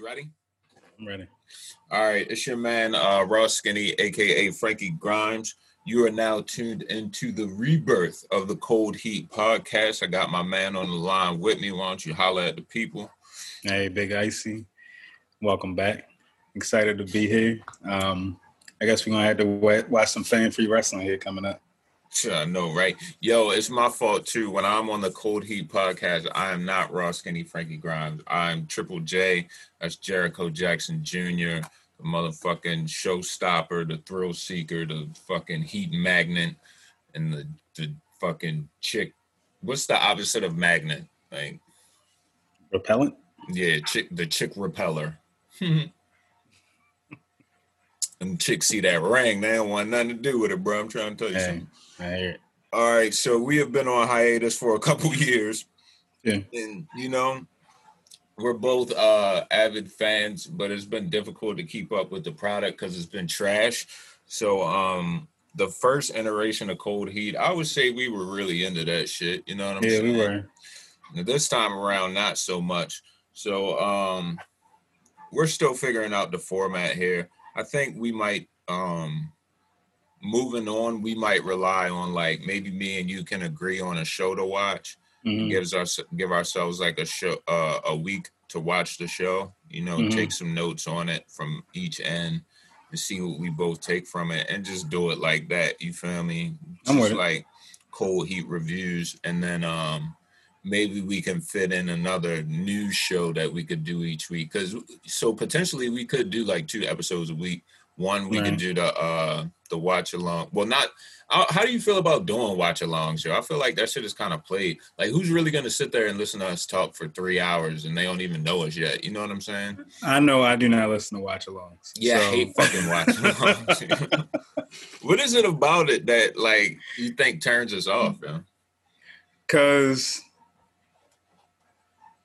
You ready? I'm ready. All right, it's your man uh Ross Skinny, aka Frankie Grimes. You are now tuned into the rebirth of the Cold Heat podcast. I got my man on the line with me. Why don't you holler at the people? Hey, Big Icy. Welcome back. Excited to be here. Um, I guess we're gonna have to watch some fan free wrestling here coming up. Sure, I know, right? Yo, it's my fault too. When I'm on the Cold Heat podcast, I am not Ross Skinny Frankie Grimes. I'm Triple J. That's Jericho Jackson Jr., the motherfucking showstopper, the thrill seeker, the fucking heat magnet, and the the fucking chick. What's the opposite of magnet? Like, Repellent? yeah, chick, the chick repeller. and chicks see that ring, they don't want nothing to do with it, bro. I'm trying to tell you Hey, something. All right, so we have been on hiatus for a couple years. Yeah. And you know, we're both uh avid fans, but it's been difficult to keep up with the product because it's been trash. So um the first iteration of Cold Heat, I would say we were really into that shit. You know what I'm Yeah, saying? we were. Now, This time around, not so much. So um we're still figuring out the format here. I think we might um moving on, we might rely on like maybe me and you can agree on a show to watch. Mhm. Gives us give ourselves like a show uh, a week to watch the show, you know, Mhm. take some notes on it from each end and see what we both take from it and just do it like that. You feel me? I'm with it. like cold heat reviews and then um maybe we can fit in another news show that we could do each week because so potentially we could do like two episodes a week one we Right. can do the uh the watch along well not how do you feel about doing watch alongs yo i feel like that shit is kind of played like who's really gonna sit there and listen to us talk for three hours and they don't even know us yet you know what i'm saying I know I do not listen to watch alongs. yeah i hate fucking watch alongs what is it about it that like you think turns us off yo? Cause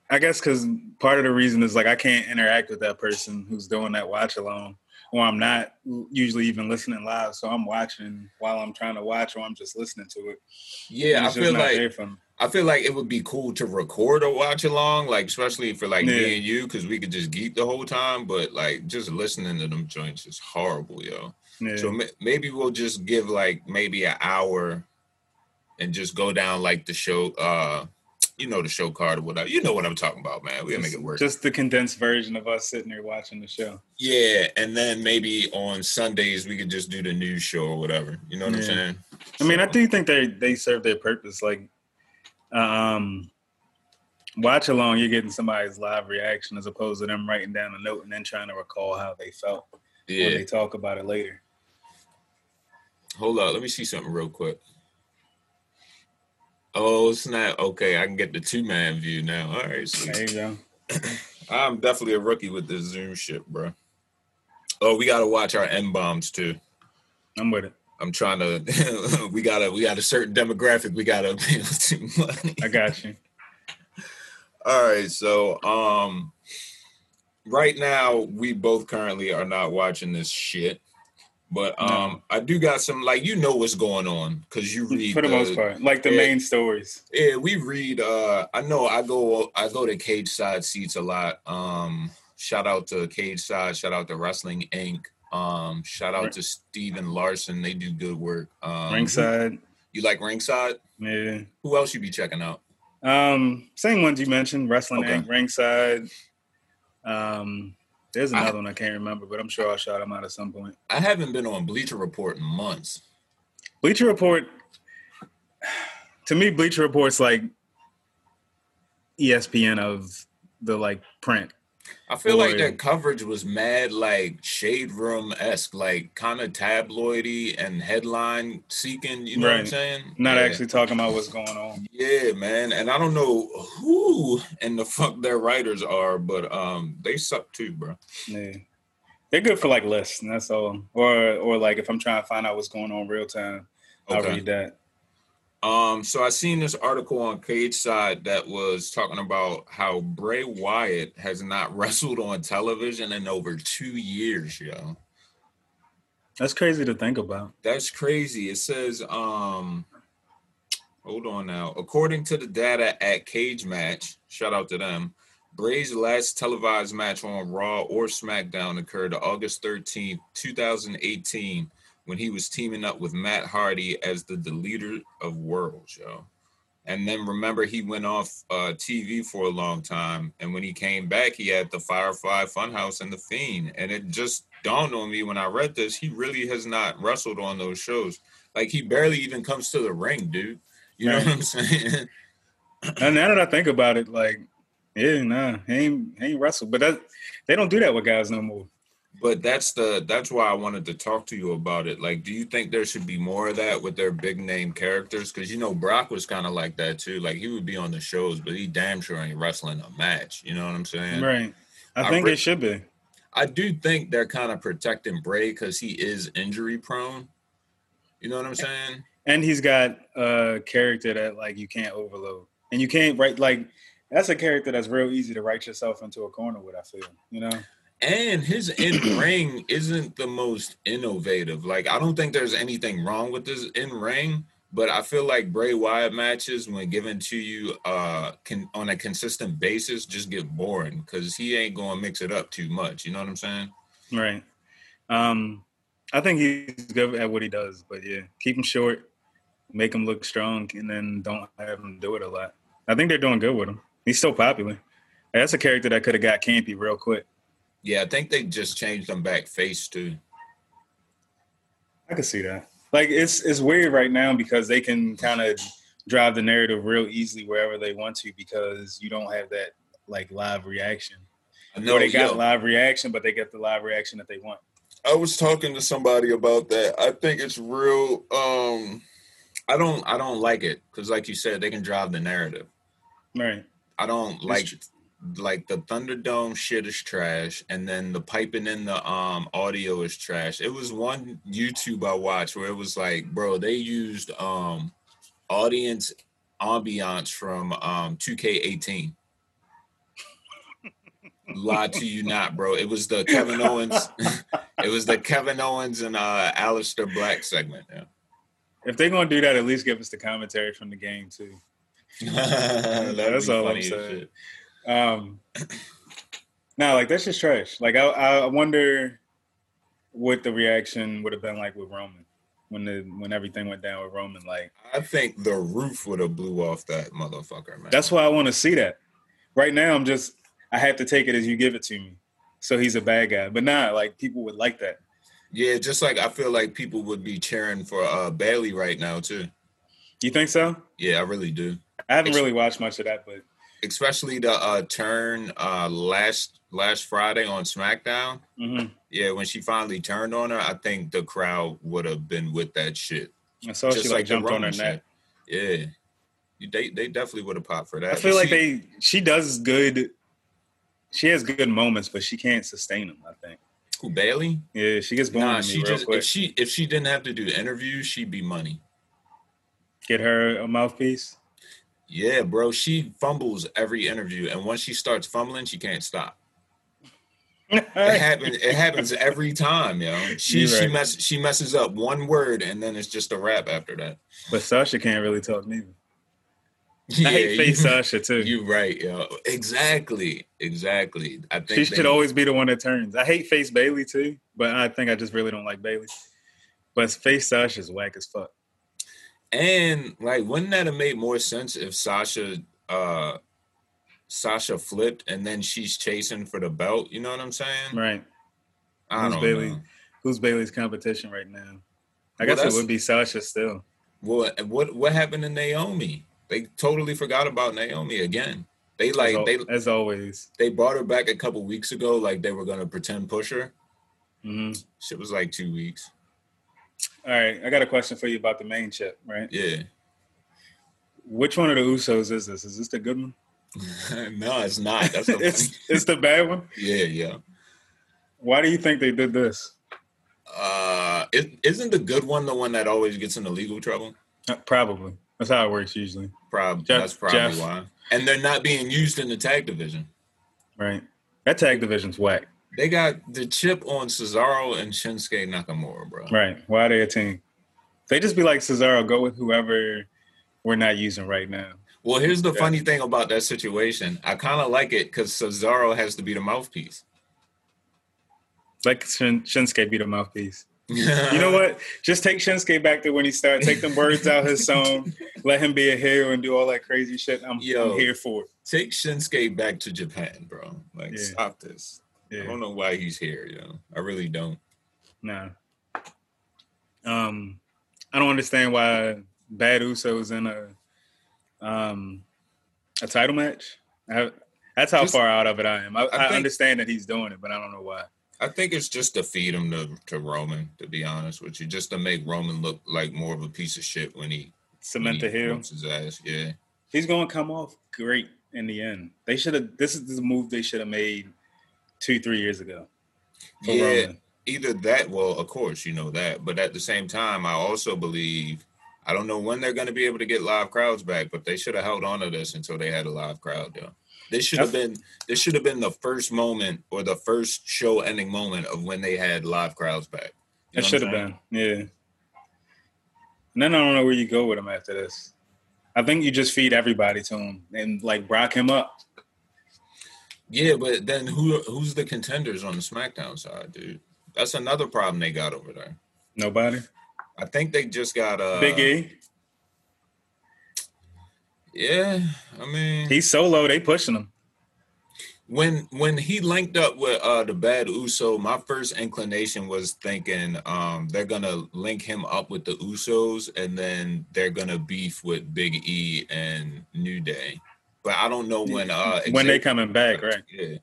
I guess because part of the reason is like I can't interact with that person who's doing that watch along, or I'm not usually even listening live. So I'm watching while I'm trying to watch, or I'm just listening to it. yeah i feel like there for me. I feel like it would be cool to record a watch along, like especially for like Yeah. me and you, because we could just geek the whole time. But like just listening to them joints is horrible, yo. Yeah. So ma- maybe we'll just give like maybe an hour, and just go down like the show, uh, you know, the show card or whatever. You know what I'm talking about, man. We'll make it work. Just the condensed version of us sitting there watching the show. yeah, and then maybe on Sundays we could just do the news show or whatever. You know what I'm Yeah. saying? I mean, I do think they they serve their purpose. Like, um, watch along, you're getting somebody's live reaction as opposed to them writing down a note and then trying to recall how they felt when they talk about it later. Hold up, let me see something real quick. Oh snap! Okay, I can get the two man view now. All right, sweet. There you go. I'm definitely a rookie with this Zoom shit, bro. Oh, we gotta watch our M bombs too. I'm with it. I'm trying to. we got to We got a certain demographic. We gotta appeal to money. I got you. All right, so um, right now we both currently are not watching this shit, but um, I do got some like you know what's going on because you read For the most part, like the yeah. main stories. Yeah, we read. Uh, I know I go. I go to Cageside Seats a lot. Um, shout out to Cage Side. Shout out to Wrestling Inc. Um, shout out to Steven Larson. They do good work. Um, Ringside. You like Ringside? Yeah. Who else you be checking out? Um, same ones you mentioned, Wrestling Okay. Inc., Ringside. Um, there's I- another one I can't remember, but I'm sure I'll shout them out at some point. I haven't been on Bleacher Report in months. Bleacher Report, to me, Bleacher Report's like ESPN of the like print. I feel like Boy. that coverage was mad, like shade room esque, like kind of tabloidy and headline seeking. You know what I'm saying? Not Yeah. actually talking about what's going on. Yeah, man, and I don't know who and the fuck their writers are, but um, they suck too, bro. Yeah. They're good for like lists, and that's all. Or or like if I'm trying to find out what's going on real time, I'll read that. Um, so I seen this article on Cageside that was talking about how Bray Wyatt has not wrestled on television in over two years, yo. That's crazy to think about. That's crazy. It says, um, hold on now. According to the data at Cagematch, shout out to them, Bray's last televised match on Raw or SmackDown occurred August 13th, 2018, when he was teaming up with Matt Hardy as the Deleter of Worlds, yo. And then remember, he went off uh, TV for a long time. And when he came back, he had the Firefly Funhouse and the Fiend. And it just dawned on me when I read this, he really has not wrestled on those shows. Like he barely even comes to the ring, dude. You know Right. what I'm saying? And now that I think about it, like, yeah, nah, he ain't, he ain't wrestled. But that they don't do that with guys no more. But that's the that's why I wanted to talk to you about it. Like, do you think there should be more of that with their big name characters? Because you know Brock was kind of like that too. Like he would be on the shows, but he damn sure ain't wrestling a match. You know what I'm saying? Right. I I think re- they should be. I do think they're kind of protecting Bray because he is injury prone. You know what I'm saying? And he's got a character that like you can't overload. And you can't write like that's a character that's real easy to write yourself into a corner with, I feel. You know? And his in ring isn't the most innovative. Like, I don't think there's anything wrong with this in ring, but I feel like Bray Wyatt matches, when given to you uh can on a consistent basis, just get boring because he ain't gonna mix it up too much. You know what I'm saying? Right. Um, I think he's good at what he does, but yeah, keep him short, make him look strong, and then don't have him do it a lot. I think they're doing good with him. He's so popular. That's a character that could have got campy real quick. Yeah, I think they just changed them back face too. I could see that. Like it's it's weird right now because they can kind of drive the narrative real easily wherever they want to because you don't have that like live reaction. I No, they got yo. live reaction, but they get the live reaction that they want. I was talking to somebody about that. I think it's real. Um, I don't. I don't like it because, like you said, they can drive the narrative. Right. I don't like. Like the Thunderdome shit is trash, and then the piping in the um audio is trash. It was one YouTube I watched where it was like, bro, they used um audience ambiance from um 2K18. Lie to you not, bro. It was the Kevin Owens. it was the Kevin Owens and uh Aleister Black segment. Yeah. If they're gonna do that, at least give us the commentary from the game too. That's all I'm saying. shit. Um, no, like that's just trash. Like I, I wonder what the reaction would have been like with Roman when the when everything went down with Roman. Like I think the roof would have blew off that motherfucker, man. that's why I want to see that. Right now, I'm just I have to take it as you give it to me. So he's a bad guy, but nah, like people would like that. Yeah, just like I feel like people would be cheering for uh Bayley right now too. You think so? Yeah, I really do. I haven't really watched much of that, but Especially the uh turn uh last last Friday on SmackDown. mhm. Yeah, when she finally turned on her, I think the crowd would have been with that shit. I saw she like the jumped on her neck. Yeah. They they definitely would have popped for that. I feel But like she- they she does good. She has good moments, but she can't sustain them. I think. who Bayley? Yeah, she gets boring Nah, she just quick. if she if she didn't have to do interviews, she'd be money. Get her a mouthpiece. Yeah, bro. She fumbles every interview, and once she starts fumbling, she can't stop. It happens. It happens every time, yo. She You're she right. mess she messes up one word, and then it's just a rap after that. but Sasha can't really talk neither. Yeah, I hate face you, Sasha too. you right, yo. Exactly, exactly. I think she they- should always be the one that turns. I hate face Bayley too, but I think I just really don't like Bayley. But face Sasha's whack as fuck. And like, wouldn't that have made more sense if Sasha, uh Sasha flipped and then she's chasing for the belt? You know what I'm saying? Right. I Who's don't Bayley? know. Who's Bayley's competition right now? I Well, guess it would be Sasha still. What what what happened to Naomi? They totally forgot about Naomi again. They As, like al- they as always. they brought her back a couple weeks ago, like they were gonna pretend push her. Mm-hmm. Shit was like two weeks. All right, I got a question for you about the main chip, right? Yeah. Which one of the Usos is this? Is this the good one? no, it's not. That's the it's it's the bad one. yeah, yeah. Why do you think they did this? Uh, is isn't the good one the one that always gets into legal trouble? Uh, Probably. That's how it works usually, Probably Jeff- that's probably Jeff. why. And they're not being used in the tag division. right? That tag division's whack, They got the chip on Cesaro and Shinsuke Nakamura, bro. right? Why are they a team? They just be like Cesaro, go with whoever we're not using right now. Well, here's the Yeah. funny thing about that situation. I kind of like it because Cesaro has to be the mouthpiece. Like Shin- Shinsuke be the mouthpiece. You know what? Just take Shinsuke back to when he started. Take them words out his song. Let him be a hero and do all that crazy shit. I'm, Yo. I'm here for it. Take Shinsuke back to Japan, bro. Like, Yeah. stop this. I don't know why he's here, yo. I really don't. Nah. Um, I don't understand why Bad Uso's in a um a title match. I, that's how Just- far out of it I am. I, I I, think- understand that he's doing it, but I don't know why. I think it's just to feed him to, to Roman, to be honest with you, just to make Roman look like more of a piece of shit when he Cement the when he hill. whoops his ass. Yeah. He's going to come off great in the end. They should have. This is the move they should have made two, three years ago. Yeah. Roman. Either that, well, of course, you know that. But at the same time, I also believe I don't know when they're going to be able to get live crowds back, but they should have held on to this until they had a live crowd, though. This should have been this should have been the first moment or the first show ending moment of when they had live crowds back. You know It should have been. Yeah. And then I don't know where you go with him after this. I think you just feed everybody to him and like rock him up. Yeah, but then who who's the contenders on the SmackDown side, dude? That's another problem they got over there. Nobody. I think they just got uh Big E. Yeah, I mean He's solo. They pushing him. when when he linked up with uh the bad Uso, my first inclination was thinking um they're gonna link him up with the Usos and then they're gonna beef with Big E and New Day. But I don't know when uh when they Xavier- coming back, right? Yeah.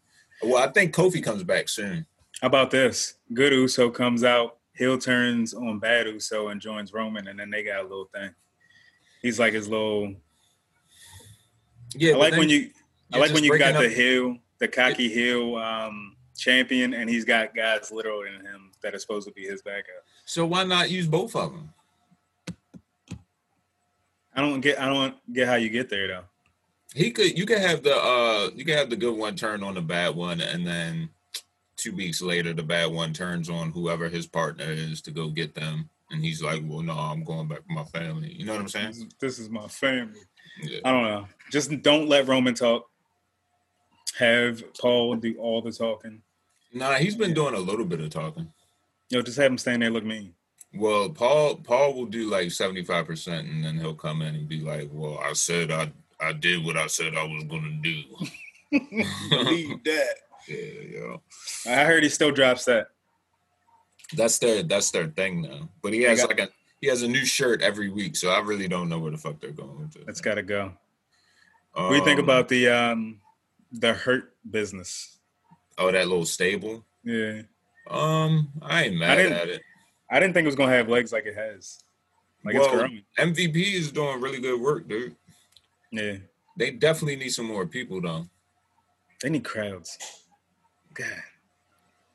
Well, I think Kofi comes back soon. How about this? Good Uso comes out, heel turns on Bad Uso and joins Roman, and then they got a little thing. He's like his little. Yeah, I like then when you. I like when you got breaking the up- heel, the cocky heel um, champion, and he's got guys literal in him that are supposed to be his backup. So why not use both of them? I don't get. I don't get how you get there though. He could. You could have the. uh You could have the good one turn on the bad one, and then two weeks later, the bad one turns on whoever his partner is to go get them, and he's like, "Well, no, I'm going back with my family." You know what I'm saying? This is, this is my family. Yeah. I don't know. Just don't let Roman talk. Have Paul do all the talking. Nah, he's been doing a little bit of talking. Yo, just have him stand there look mean. Well, Paul Paul will do like seventy five percent, and then he'll come in and be like, "Well, I said I I did what I said I was gonna do." Believe that. yeah, yo. I heard he still drops that. That's their that's their thing now. But he has got- like a he has a new shirt every week, so I really don't know where the fuck they're going with it. That's got to go. What do you think Um, about the um the hurt business? Oh, that little stable. Yeah, Um, I ain't mad didn't- at it. I didn't think it was gonna have legs like it has. Like Well, it's growing. MVP is doing really good work, dude. Yeah, They definitely need some more people though. they need crowds. God,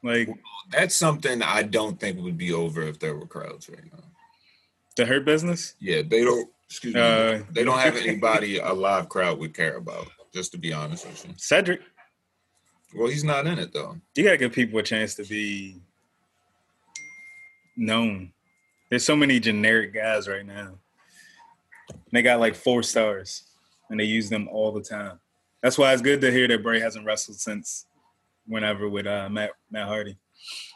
like That's something I don't think would be over if there were crowds right now. the hurt business. Yeah, they don't. Excuse me. Uh, they don't have anybody a live crowd would care about. Just to be honest with you. Cedric, Well, he's not in it though. you gotta give people a chance to be known. There's so many generic guys right now. They got like four stars, and they use them all the time. That's why it's good to hear that Bray hasn't wrestled since whenever with uh, Matt Matt Hardy.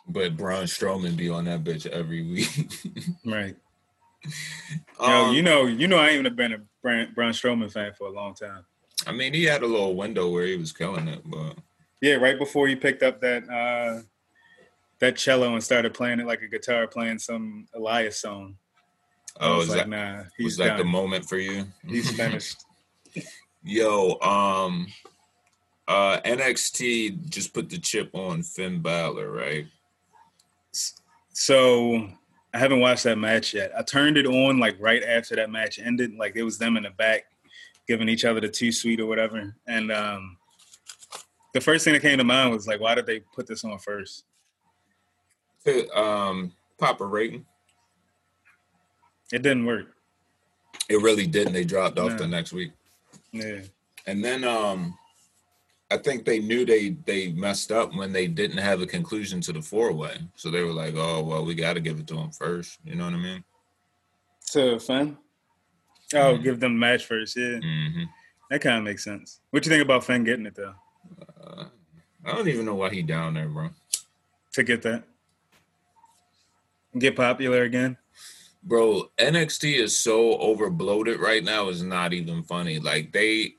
But Braun Strowman be on that bitch every week. Right. Yo, Um, you know, you know, I ain't been a Braun, Braun Strowman fan for a long time. I mean, he had a little window where he was killing it, but Yeah, right before he picked up that uh, that cello and started playing it like a guitar, playing some Elias song. Oh, was is like, that nah, he's was that the moment for you? he's finished. Yo, um, uh, NXT just put the chip on Finn Balor, right? So I haven't watched that match yet. I turned it on like right after that match ended. Like it was them in the back giving each other the two sweet or whatever. And um, the first thing that came to mind was like, why did they put this on first? To, um, Papa rating. It didn't work. It really didn't. They dropped off No. the next week, Yeah. and then um, I think they knew they they messed up when they didn't have a conclusion to the four way. So they were like, "Oh well, we got to give it to them first. You know what I mean? To Finn? Oh, Mhm. give them the match first. Yeah. hmm That kind of makes sense. What you think about Finn getting it though? Uh, I don't even know why he down there, bro. To get that, get popular again. Bro, NXT is so overbloated right now. It's not even funny. Like they,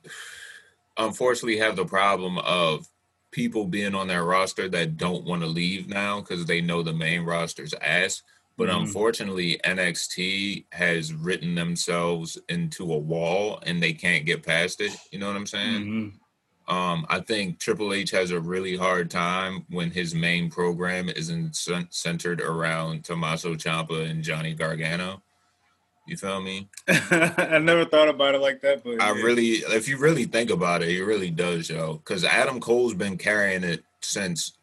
unfortunately, have the problem of people being on their roster that don't want to leave now because they know the main roster's ass. But Mhm. unfortunately, NXT has written themselves into a wall and they can't get past it. You know what I'm saying? Mhm. Um, I think Triple H has a really hard time when his main program isn't centered around Tommaso Ciampa and Johnny Gargano. You feel me? I never thought about it like that, but I yeah. really, if you really think about it, it really does, yo. Because Adam Cole's been carrying it since.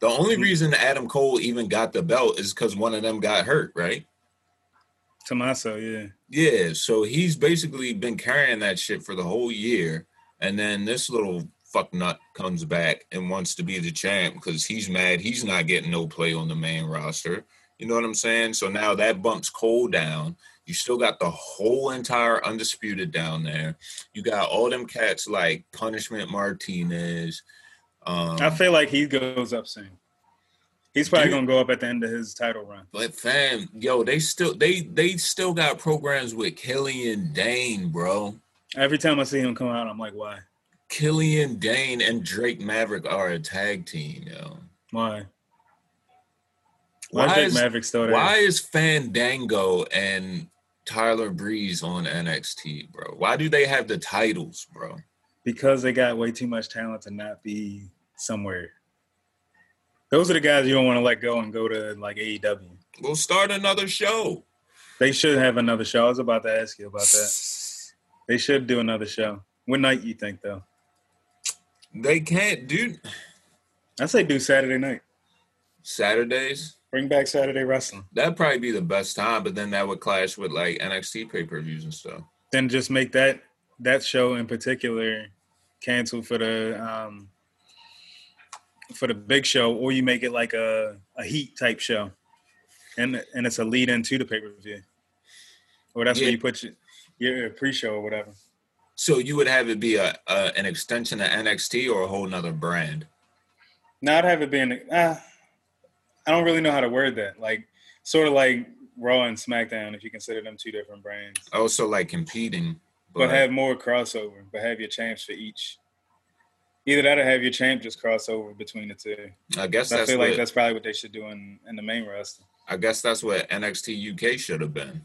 The only Mhm. reason Adam Cole even got the belt is because one of them got hurt, right? Tommaso, yeah. Yeah, so he's basically been carrying that shit for the whole year, and then this little fuck nut comes back and wants to be the champ because he's mad he's not getting no play on the main roster. You know what I'm saying? So now that bumps Cole down. You still got the whole entire undisputed down there. You got all them cats like Punishment Martinez. Um, I feel like he goes up soon. He's probably Dude. gonna go up at the end of his title run. But fam, yo, they still they they still got programs with Killian Dain, bro. Every time I see him come out, I'm like, why? Killian Dain and Drake Maverick are a tag team, yo. Why? Why, Why is, Maverick still there? why is Fandango and Tyler Breeze on NXT, bro? Why do they have the titles, bro? Because they got way too much talent to not be somewhere. Those are the guys you don't want to let go and go to like AEW. We'll start another show. They should have another show. I was about to ask you about that. They should do another show. What night you think though? They can't do I say do Saturday night. Saturdays. Bring back Saturday wrestling. That'd probably be the best time, but then that would clash with like NXT pay per views and stuff. Then just make that that show in particular cancel for the um for the big show, or you make it like a, a heat type show. And and it's a lead into the pay per view. Or that's Yeah. where you put your, your pre show or whatever. So you would have it be a, a an extension of NXT or a whole nother brand. Now I'd have it being uh, I don't really know how to word that. Like sort of like Raw and SmackDown, if you consider them two different brands. Also like competing, But have more crossover, but have your champs for each. Either that or have your champ just crossover between the two. I guess I feel what like that's probably what they should do in, in the main roster. I guess that's what NXT UK should have been,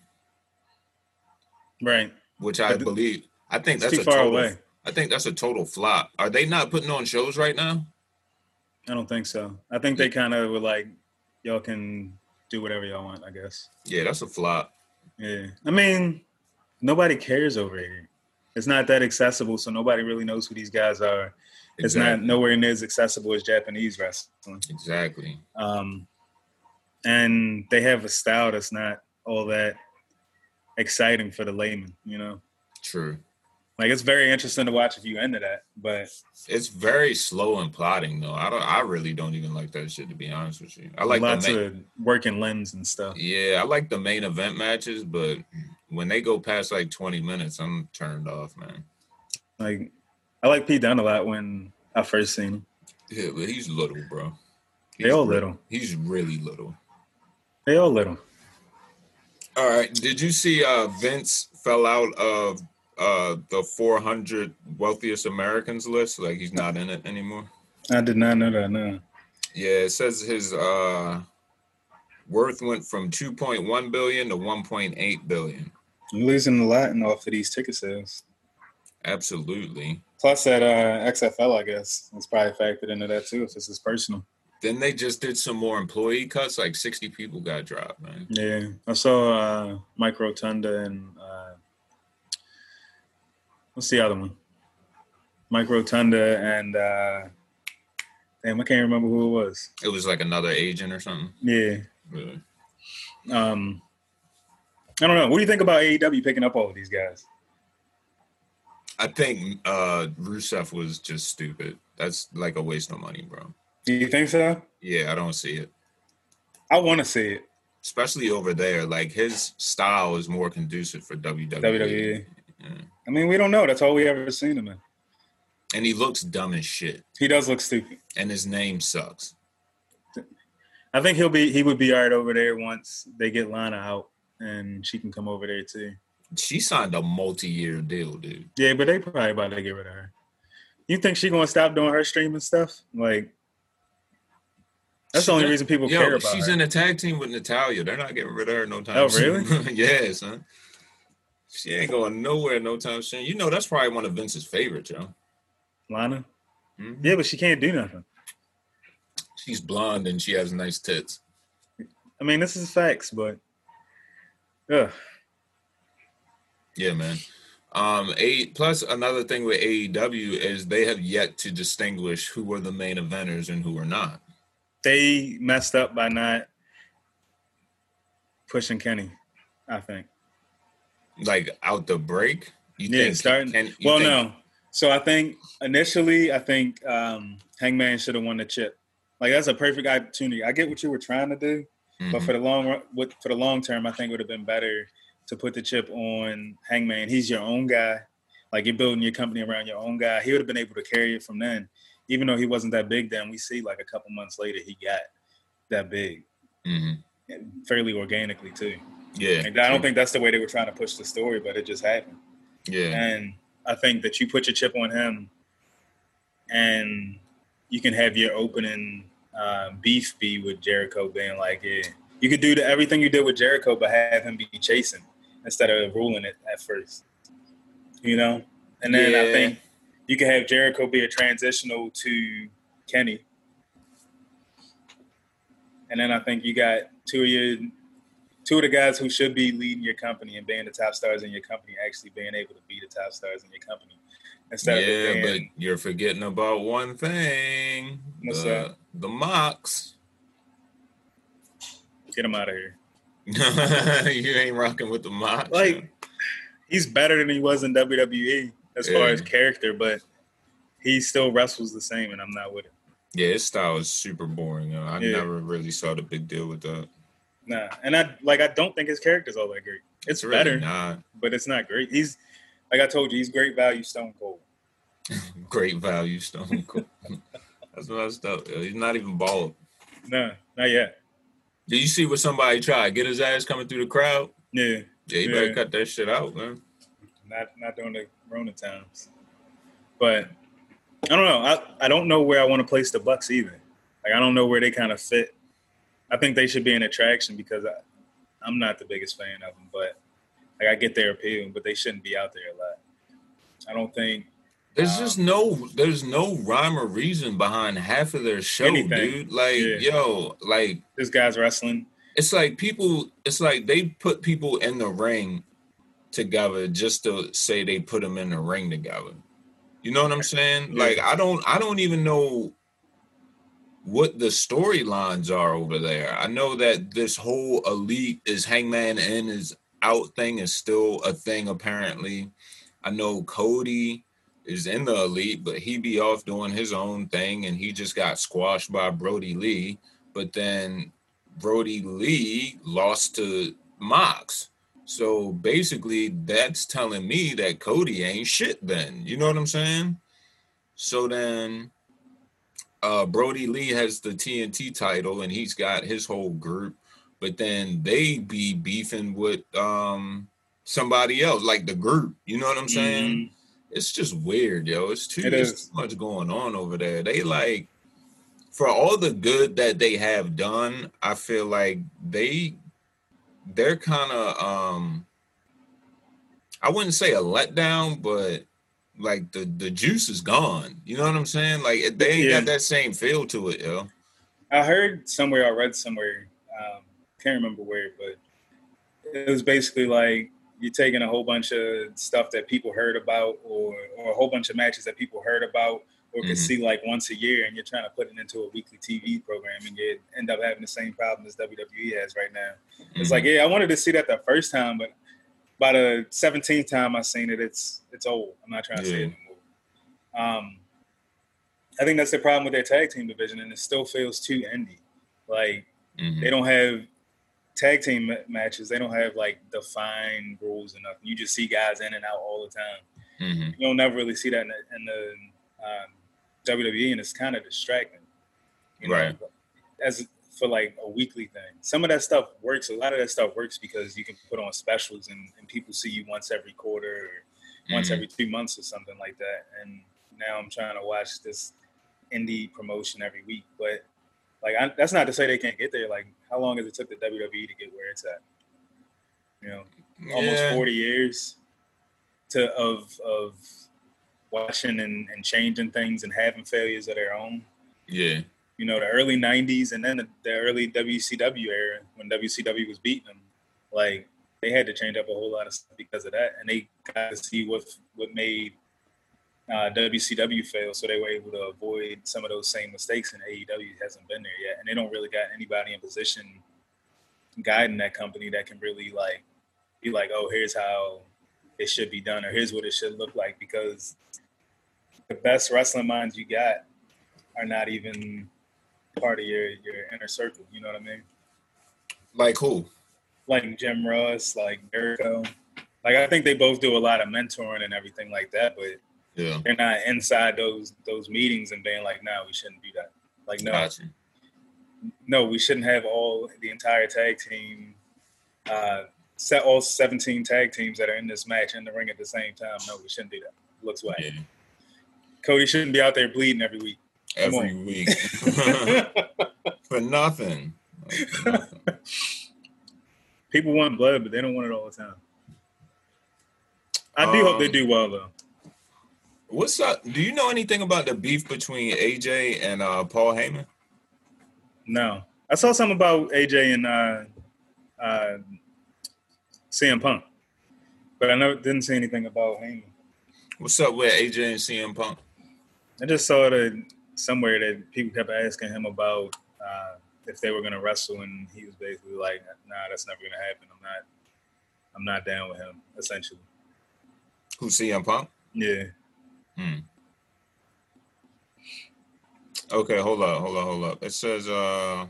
Right. which I But believe. I think that's too a far total. away. I think that's a total flop. Are they not putting on shows right now? I don't think so. I think they kind of were like, y'all can do whatever y'all want, I guess. Yeah, that's a flop. Yeah. I mean, nobody cares over here. It's not that accessible, so nobody really knows who these guys are. It's not nowhere near as accessible as Japanese wrestling. Exactly. Um, and they have a style that's not all that exciting for the layman, you know? True. Like it's very interesting to watch if you into that, but It's very slow and plotting though. I don't. I really don't even like that shit to be honest with you. I like lots the main, of working limbs and stuff. Yeah, I like the main event matches, but when they go past like 20 minutes, I'm turned off, man. Like I like Pete Dunne a lot when I first seen him. Yeah, but he's little, bro. They all re- little. He's really little. They all little. All right. Did you see uh Vince fell out of uh the 400 wealthiest Americans list? Like he's not in it anymore. I did not know that. No. Yeah, it says his uh worth went from 2.1 billion to 1.8 billion. Losing a lot in off of these ticket sales. Absolutely. Plus that uh, XFL, I guess, is probably factored into that too. If this is personal. Then they just did some more employee cuts. Like 60 people got dropped, man. Yeah, I saw uh, Mike Rotunda and uh, what's the other one? Mike Rotunda and uh, damn, I can't remember who it was. It was like another agent or something. Yeah. Really. Um, I don't know. What do you think about AEW picking up all of these guys? I think uh Rusev was just stupid. That's like a waste of money, bro. Do you think so? Yeah, I don't see it. I want to see it. Especially over there. Like his style is more conducive for WWE. WWE. Yeah. I mean, we don't know. That's all we ever seen him in. And he looks dumb as shit. He does look stupid. And his name sucks. I think he'll be he would be all right over there once they get Lana out and she can come over there too. She signed a multi-year deal, dude. Yeah, but they probably about to get rid of her. You think she gonna stop doing her streaming stuff? Like that's She the only reason people Yo, care about she's her. in a tag team with Natalya. They're not getting rid of her no time Oh, soon. really? yeah, son. She ain't going nowhere no time soon. You know that's probably one of Vince's favorites, yo. Lana. Mhm. Yeah, but she can't do nothing. She's blonde and she has nice tits. I mean, this is facts, but ugh. Yeah, man. Um, a plus another thing with AEW is they have yet to distinguish who are the main eventers and who are not. They messed up by not pushing Kenny. I think. Like out the break. You Yeah, think starting. you well, think- no. So I think initially, I think um, Hangman should have won the chip. Like that's a perfect opportunity. I get what you were trying to do, but Mhm. for the long run, what for the long term, I think it would have been better to put the chip on Hangman. He's your own guy. Like you're building your company around your own guy. He would have been able to carry it from then, even though he wasn't that big then. We see like a couple months later he got that big, Mhm. fairly organically too. Yeah. And I don't think that's the way they were trying to push the story, but it just happened. Yeah. And I think that you put your chip on him, and you can have your opening uh, beef be with Jericho being like, yeah, you could do the, everything you did with Jericho, but have him be chasing instead of ruling it at first. You know, and then I think you can have Jericho be a transitional to Kenny, and then I think you got two of your two of the guys who should be leading your company and being the top stars in your company actually being able to be the top stars in your company instead Yeah, of but you're forgetting about one thing. What's the, that? The Mox. get him out of here. you ain't rocking with the Mox. Like he's better than he was in WWE as far as character, but he still wrestles the same, and I'm not with it. yeah, his style is super boring. I Yeah. never really saw the big deal with that. Nah, and I like I don't think his character's all that great. It's, really better, not but it's not great. He's like I told you, he's great value Stone Cold. great value Stone Cold. That's messed up. yo. He's not even bald. Nah, not yet. Did you see what somebody tried? Get his ass coming through the crowd? Yeah, Yeah, you better cut that shit out, man. not not during the Rona times. But I don't know. I, I don't know where I want to place the Bucks either. Like I don't know where they kind of fit. I think they should be an attraction because I, I'm not the biggest fan of them, but like I get their appeal, but they shouldn't be out there a lot. I don't think. There's Um, just no there's no rhyme or reason behind half of their show, Anything. dude. Like, Yeah. yo, like This guy's wrestling. it's like people it's like they put people in the ring together just to say they put them in the ring together. You know what I'm saying? Like I don't I don't even know what the storylines are over there. I know that this whole elite is hangman in is out thing is still a thing apparently. I know Cody is in the elite, but he be off doing his own thing and he just got squashed by Brodie Lee. But then Brodie Lee lost to Mox. So basically, that's telling me that Cody ain't shit then. You know what I'm saying? So then uh Brodie Lee has the TNT title and he's got his whole group, but then they be beefing with um somebody else, like the group. You know what I'm saying? Mhm. It's just weird, yo. It's too, It it's too much going on over there. They like for all the good that they have done, I feel like they they're kind of um I wouldn't say a letdown, but like the the juice is gone. You know what I'm saying? Like they ain't Yeah. got that same feel to it, yo. I heard somewhere, I read somewhere, um, can't remember where, but it was basically like you're taking a whole bunch of stuff that people heard about, or or a whole bunch of matches that people heard about, or could Mhm. see like once a year, and you're trying to put it into a weekly TV program, and you end up having the same problem as WWE has right now. It's Mhm. like, yeah, I wanted to see that the first time, but by the 17th time I seen it, it's it's old. I'm not trying to see Yeah. it anymore. Um, I think that's the problem with their tag team division, and it still feels too indie. Like Mhm. they don't have tag team matches, they don't have like defined rules enough. You just see guys in and out all the time. Mm-hmm. You don't never really see that in the, in the um, WWE, and it's kind of distracting. You know? Right. As for like a weekly thing, some of that stuff works. A lot of that stuff works because you can put on specials, and, and people see you once every quarter or mm-hmm. once every three months or something like that. And now I'm trying to watch this indie promotion every week, but like I, that's not to say they can't get there. Like how long has it took the WWE to get where it's at? You know, almost yeah. 40 years to of of watching and, and changing things and having failures of their own. Yeah. You know, the early 90s and then the, the early WCW era when WCW was beating them, like they had to change up a whole lot of stuff because of that. And they got to see what what made uh, WCW fail, so they were able to avoid some of those same mistakes. And AEW hasn't been there yet, and they don't really got anybody in position guiding that company that can really like be like, oh, here's how it should be done, or here's what it should look like, because the best wrestling minds you got are not even part of your your inner circle. You know what I mean? Like who? Like Jim Ross, like Jericho. Like I think they both do a lot of mentoring and everything like that, but yeah. they're not inside those those meetings and being like, "No, we shouldn't do that." Like, no, gotcha. no, we shouldn't have all the entire tag team, uh, set all seventeen tag teams that are in this match in the ring at the same time. No, we shouldn't do that. Looks whack. Yeah. Cody shouldn't be out there bleeding every week. Every week for nothing. for nothing. People want blood, but they don't want it all the time. I do um, hope they um, do well though. What's up? Do you know anything about the beef between AJ and uh, Paul Heyman? No, I saw something about AJ and uh, uh, CM Punk, but I know didn't see anything about Heyman. What's up with AJ and CM Punk? I just saw that somewhere that people kept asking him about uh, if they were going to wrestle, and he was basically like, "Nah, that's never going to happen. I'm not, I'm not down with him." Essentially. Who CM Punk? Yeah. Hmm. Okay, hold up, hold up, hold up. It says uh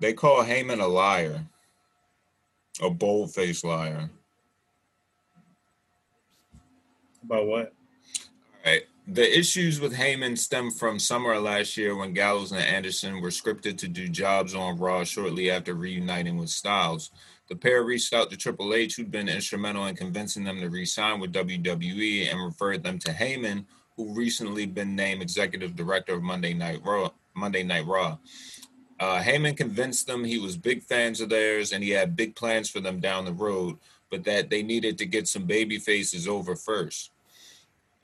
they call Heyman a liar. A bold faced liar. About what? All right. The issues with Heyman stem from summer last year when Gallows and Anderson were scripted to do jobs on Raw shortly after reuniting with Styles. The pair reached out to Triple H, who'd been instrumental in convincing them to re-sign with WWE, and referred them to Heyman, who recently been named executive director of Monday Night Raw. Monday Night Raw. Uh, Heyman convinced them he was big fans of theirs and he had big plans for them down the road, but that they needed to get some baby faces over first.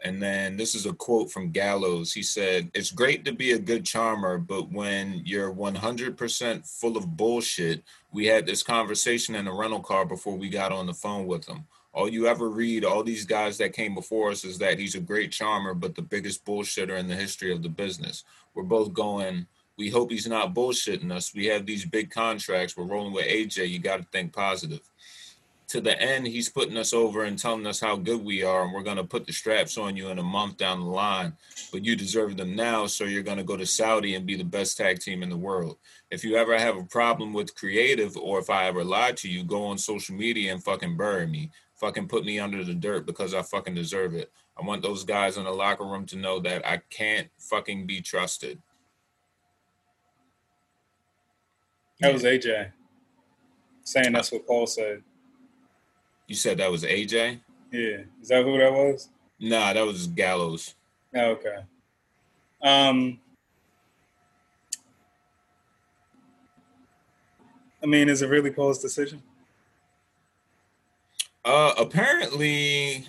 And then this is a quote from Gallows. He said, It's great to be a good charmer, but when you're 100% full of bullshit, we had this conversation in a rental car before we got on the phone with him. All you ever read, all these guys that came before us, is that he's a great charmer, but the biggest bullshitter in the history of the business. We're both going, we hope he's not bullshitting us. We have these big contracts. We're rolling with AJ. You got to think positive to the end, he's putting us over and telling us how good we are, and we're going to put the straps on you in a month down the line. But you deserve them now, so you're going to go to Saudi and be the best tag team in the world. If you ever have a problem with creative, or if I ever lied to you, go on social media and fucking bury me. Fucking put me under the dirt because I fucking deserve it. I want those guys in the locker room to know that I can't fucking be trusted. That was AJ saying that's what Paul said. You said that was AJ? Yeah. Is that who that was? Nah, that was Gallows. Oh, okay. Um I mean, is it really Paul's decision? Uh apparently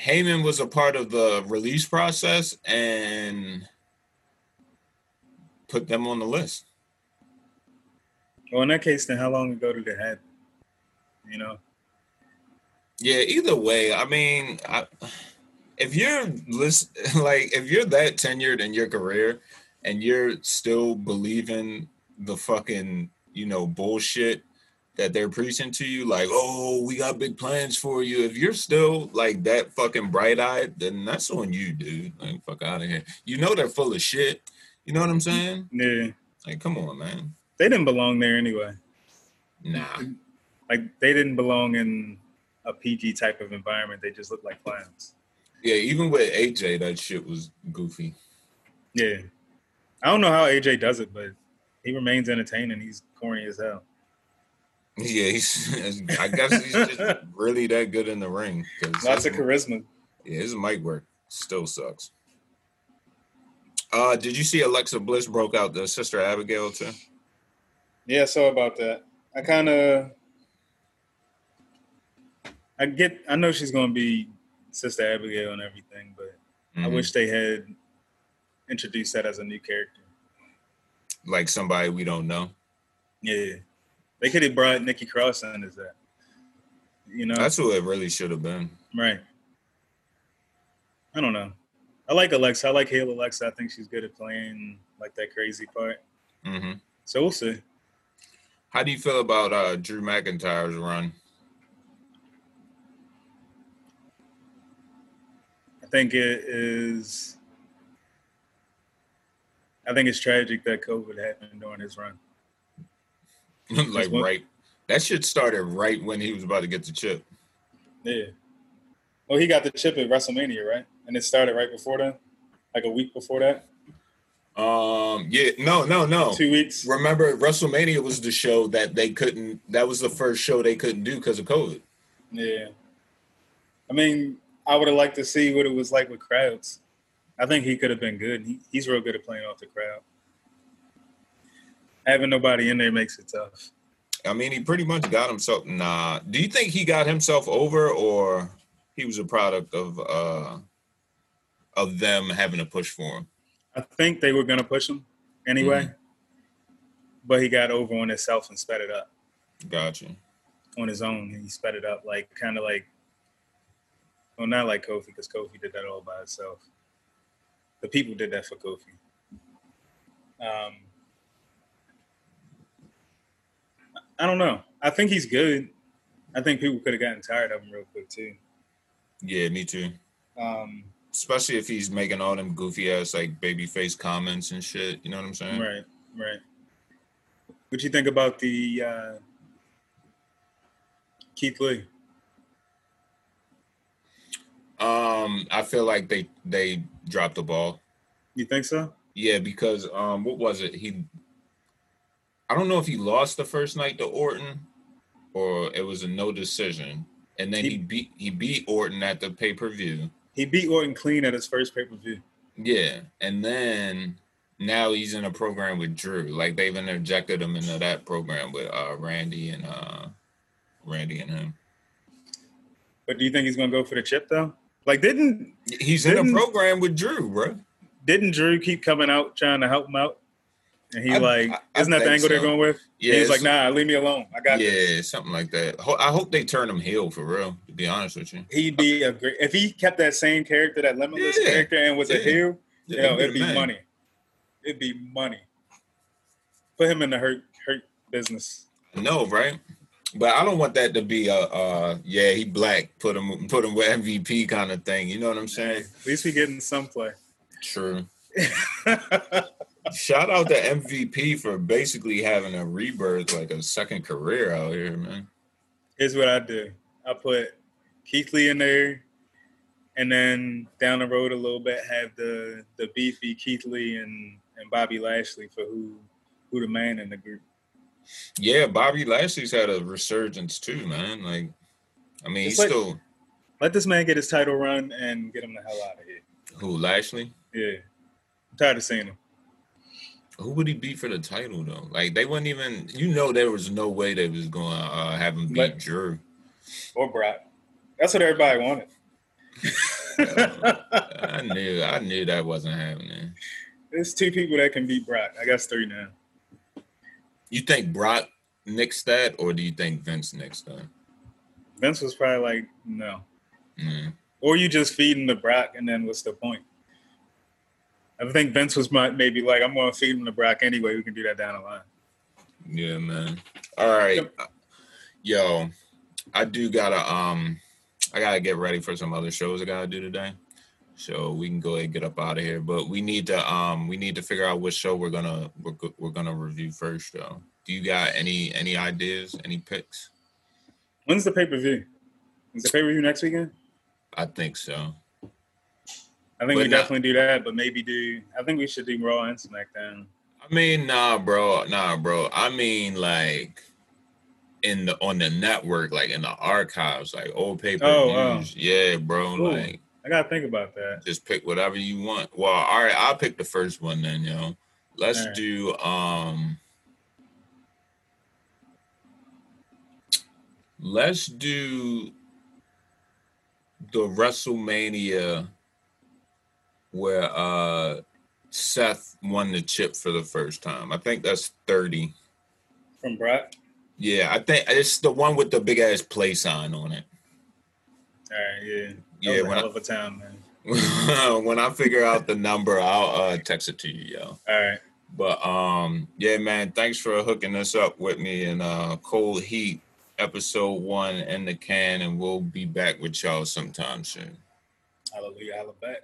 Heyman was a part of the release process and put them on the list. Well, in that case, then how long ago did it happen? You know. Yeah, either way, I mean, I, if you're list, like if you're that tenured in your career and you're still believing the fucking, you know, bullshit that they're preaching to you, like, oh, we got big plans for you. If you're still like that fucking bright eyed, then that's on you, dude. Like, fuck out of here. You know they're full of shit. You know what I'm saying? Yeah. Like, come on, man. They didn't belong there anyway. Nah. Like they didn't belong in a PG type of environment. They just looked like clowns. Yeah, even with AJ, that shit was goofy. Yeah. I don't know how AJ does it, but he remains entertaining. He's corny as hell. Yeah, he's. I guess he's just really that good in the ring. Lots of charisma. Yeah, his mic work still sucks. Uh, did you see Alexa Bliss broke out the sister Abigail too? Yeah, I saw about that. I kind of, I get, I know she's gonna be Sister Abigail and everything, but I Mhm. wish they had introduced that as a new character. like somebody we don't know. Yeah, they could have brought Nikki Cross in as that. You know, That's who it really should have been. right. I don't know. I like Alexa. I like heel Alexa. I think she's good at playing like that crazy part. Mm-hmm. So we'll see. How do you feel about uh, Drew McIntyre's run? Think it is. I think it's tragic that COVID happened during his run. like right, that shit started right when he was about to get the chip. Yeah. Well, he got the chip at WrestleMania, right? And it started right before that, like a week before that, Um, yeah, no, no, no. two weeks. Remember, WrestleMania was the show that they couldn't. That was the first show they couldn't do because of COVID. Yeah. I mean, I would have liked to see what it was like with crowds. I think he could have been good. He, he's real good at playing off the crowd. Having nobody in there makes it tough. I mean, he pretty much got himself. Nah, do you think he got himself over, or he was a product of uh of them having to push for him? I think they were going to push him anyway, but he got over on himself and sped it up. Gotcha. on his own. He sped it up, like kind of like, well, not like Kofi, because Kofi did that all by himself. The people did that for Kofi. Um, I don't know. I think he's good. I think people could have gotten tired of him real quick too. Yeah, me too. Um, Especially if he's making all them goofy ass like baby face comments and shit. You know what I'm saying? right, right. What do you think about the uh, Keith Lee? Um, I feel like they they dropped the ball. You think so? Yeah, because um, what was it? He, I don't know if he lost the first night to Orton, or it was a no decision, and then He- he, beat he beat Orton at the pay per view. He beat Orton clean at his first pay per view. Yeah, and then now he's in a program with Drew. Like they've interjected him into that program with uh Randy and uh Randy and him. But do you think he's gonna go for the chip though? Like, didn't He's in a program with Drew, bro. didn't Drew keep coming out trying to help him out? And he I- like, I- I isn't that the angle they're going with? Yeah, he's like, nah, leave me alone. I got yeah, this. something like that. I hope they turn him heel for real. To be honest with you, He'd be a great if he kept that same character, that limitless Yeah. character, and was a heel. Yeah, you know, it'd be man. money. It'd be money. Put him in the hurt hurt business. No, right? But I don't want that to be a uh yeah, he black, put him put him with MVP kind of thing. You know what I'm saying? At least we getting some play. True. Shout out to MVP for basically having a rebirth, like a second career out here, man. Here's what I do. I put Keith Lee in there, and then down the road a little bit have the the beefy Keith Lee and and Bobby Lashley for who who the man in the group. Yeah, Bobby Lashley's had a resurgence too, man. Like, I mean, It's he's like- still Let this man get his title run and get him the hell out of here. who Lashley. Yeah, I'm tired of seeing him. Who would he beat for the title though? Like, they wouldn't even. You know, there was no way they was going to uh, have him beat Let- Drew. Or Brock. That's what everybody wanted. I knew, I knew that wasn't happening. There's two people that can beat Brock. I guess three now. You think Brock nixed that, or do you think Vince nixed that? Vince was probably like, no. Mm. Or you just feeding the Brock, and then what's the point? I think Vince was my, maybe like, I'm going to feed him the Brock anyway. We can do that down the line. Yeah, man. All right. Yo, I do gotta um I gotta get ready for some other shows I gotta do today. So we can go ahead and get up out of here. But we need to um we need to figure out which show we're gonna we're, we're gonna review first though. Do you got any any ideas, any picks? When's the pay per view? Is the pay per view next weekend? I think so. I think but we not, definitely do that, but maybe do. I think we should do Raw and SmackDown. I mean, nah, bro, nah, bro. I mean, like in the on the network, like in the archives, like old pay per views. Oh, wow. Yeah, bro. Ooh, like I gotta think about that. Just pick whatever you want. Well, all right, I'll pick the first one then, yo. Let's right. do um. Let's do the WrestleMania where uh Seth won the chip for the first time. I think that's 30. From Brock? Yeah, I think it's the one with the big ass play sign on it. All right, yeah. Yeah, when I, time, man. when I figure out the number, I'll uh, text it to you, yo. All right. But um, yeah, man, thanks for hooking us up with me in uh Cold Heat episode one in the can, and we'll be back with y'all sometime soon. Hallelujah, hallelujah.